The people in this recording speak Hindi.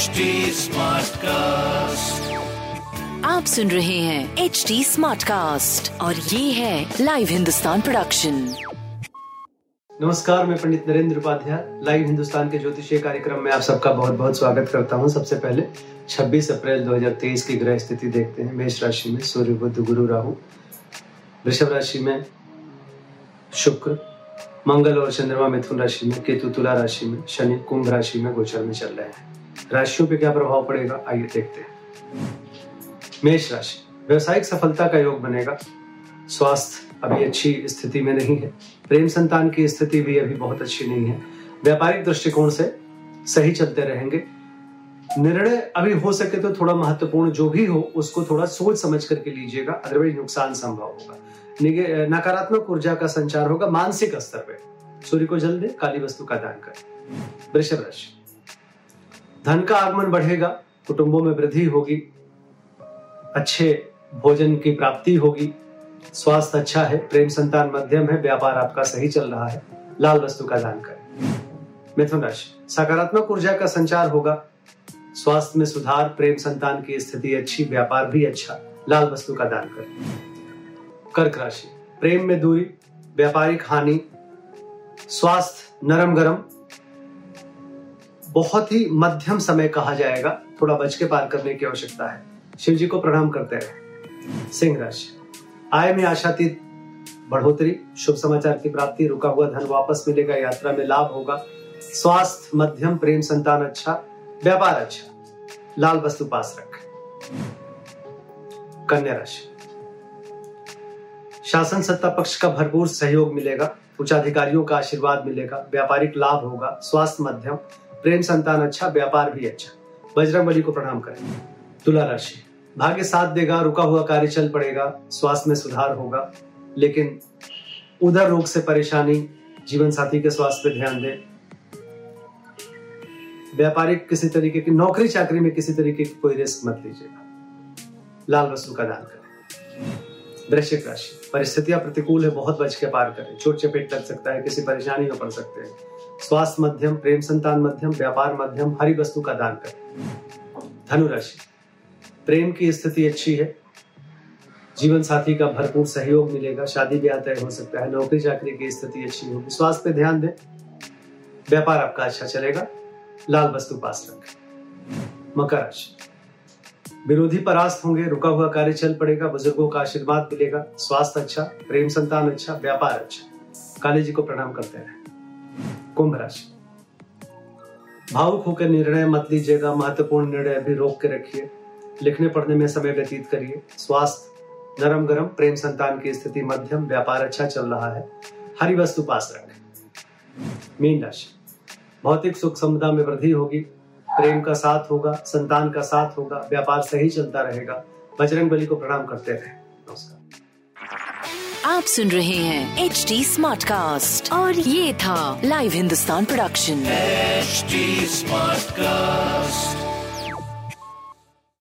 HD Smartcast. आप सुन रहे हैं एच डी स्मार्ट कास्ट और ये है लाइव हिंदुस्तान प्रोडक्शन नमस्कार मैं पंडित नरेंद्र उपाध्याय लाइव हिंदुस्तान के ज्योतिषीय कार्यक्रम में आप सबका बहुत बहुत स्वागत करता हूँ। सबसे पहले 26 अप्रैल 2023 की ग्रह स्थिति देखते हैं। मेष राशि में सूर्य बुद्ध गुरु राहु। वृषभ राशि में शुक्र मंगल और चंद्रमा मिथुन राशि में केतु तुला राशि में शनि कुंभ राशि में गोचर में चल रहे हैं। राशियों पे क्या प्रभाव पड़ेगा? आइए देखते हैं। मेष राशि। व्यवसायिक सफलता का योग बनेगा। स्वास्थ्य अभी अच्छी स्थिति में नहीं है। प्रेम संतान की स्थिति भी अभी बहुत अच्छी नहीं है। व्यापारिक दृष्टिकोण से सही चलते रहेंगे। निर्णय अभी हो सके तो थोड़ा महत्वपूर्ण जो भी हो, उसको थोड़ा सोच समझ करके लीजिएगा। अदरवाइज़ नुकसान संभव होगा। नकारात्मक ऊर्जा का संचार होगा मानसिक स्तर पे। सूर्य को जल दे, काली वस्तु का दान करें। वृषभ राशि। धन का आगमन बढ़ेगा, कुटुंबों में वृद्धि होगी, अच्छे भोजन की प्राप्ति होगी, स्वास्थ्य अच्छा है, प्रेम संतान मध्यम है, व्यापार आपका सही चल रहा है, लाल वस्तु का दान करें। मिथुन राशि, सकारात्मक ऊर्जा का संचार होगा, स्वास्थ्य में सुधार, प्रेम संतान की स्थिति अच्छी, व्यापार भी अच्छा लाल वस्तु का दान करें। कर्क राशि, प्रेम में दूरी, व्यापारिक हानि, स्वास्थ्य नरम गरम बहुत ही मध्यम समय कहा जाएगा, थोड़ा बच के पार करने की आवश्यकता है। शिव जी को प्रणाम करते रहे। सिंह राशि। आय में आशातीत बढ़ोतरी, शुभ समाचार की प्राप्ति, रुका हुआ धन वापस मिलेगा, यात्रा में लाभ होगा। स्वास्थ्य, मध्यम, प्रेम, संतान अच्छा व्यापार अच्छा। लाल वस्तु पास रखें। कन्या राशि। शासन सत्ता पक्ष का भरपूर सहयोग मिलेगा, उच्चाधिकारियों का आशीर्वाद मिलेगा, व्यापारिक लाभ होगा, स्वास्थ्य मध्यम प्रेम संतान अच्छा व्यापार भी अच्छा। बजरंग बली को प्रणाम करें। तुला राशि। भाग्य साथ देगा, रुका हुआ कार्य चल पड़ेगा, स्वास्थ्य में सुधार होगा। लेकिन उधर रोग से परेशानी, जीवन साथी के स्वास्थ्य पे ध्यान दें। व्यापारिक किसी तरीके की नौकरी चाकरी में किसी तरीके की कोई रिस्क मत लीजिएगा। लाल वस्तु का दान करें। वृश्चिक राशि परिस्थितियाँ प्रतिकूल है, बहुत बच के पार करें। चोट चपेट लग सकता है, किसी परेशानी में पड़ सकते हैं। स्वास्थ्य मध्यम, प्रेम संतान मध्यम, व्यापार मध्यम, हरी वस्तु का दान करें। धनु राशि प्रेम की स्थिति अच्छी है। जीवन साथी का भरपूर सहयोग मिलेगा। शादी ब्याह तय हो सकता है। नौकरी चाकरी की स्थिति अच्छी होगी। स्वास्थ्य पे ध्यान दें। व्यापार आपका अच्छा चलेगा। लाल वस्तु पास रखें। मकर राशि। विरोधी परास्त होंगे, रुका हुआ कार्य चल पड़ेगा, बुज़ुर्गों का आशीर्वाद मिलेगा, स्वास्थ्य अच्छा प्रेम संतान अच्छा व्यापार अच्छा। काली जी को प्रणाम करते रहे कुंभ राशि। भावुक होकर निर्णय मत लीजिएगा, महत्वपूर्ण निर्णय अभी रोक के रखिए। लिखने पढ़ने में समय व्यतीत करिए। स्वास्थ्य नरम गरम प्रेम संतान की स्थिति मध्यम, व्यापार अच्छा चल रहा है। हरी वस्तु पास रखें। मीन राशि। भौतिक सुख समुदा में वृद्धि होगी। प्रेम का साथ होगा संतान का साथ होगा व्यापार सही चलता रहेगा। बजरंग बली को प्रणाम करते रहे। नमस्कार। आप सुन रहे हैं एच डी स्मार्ट कास्ट और ये था live Hindustan production smart Smartcast.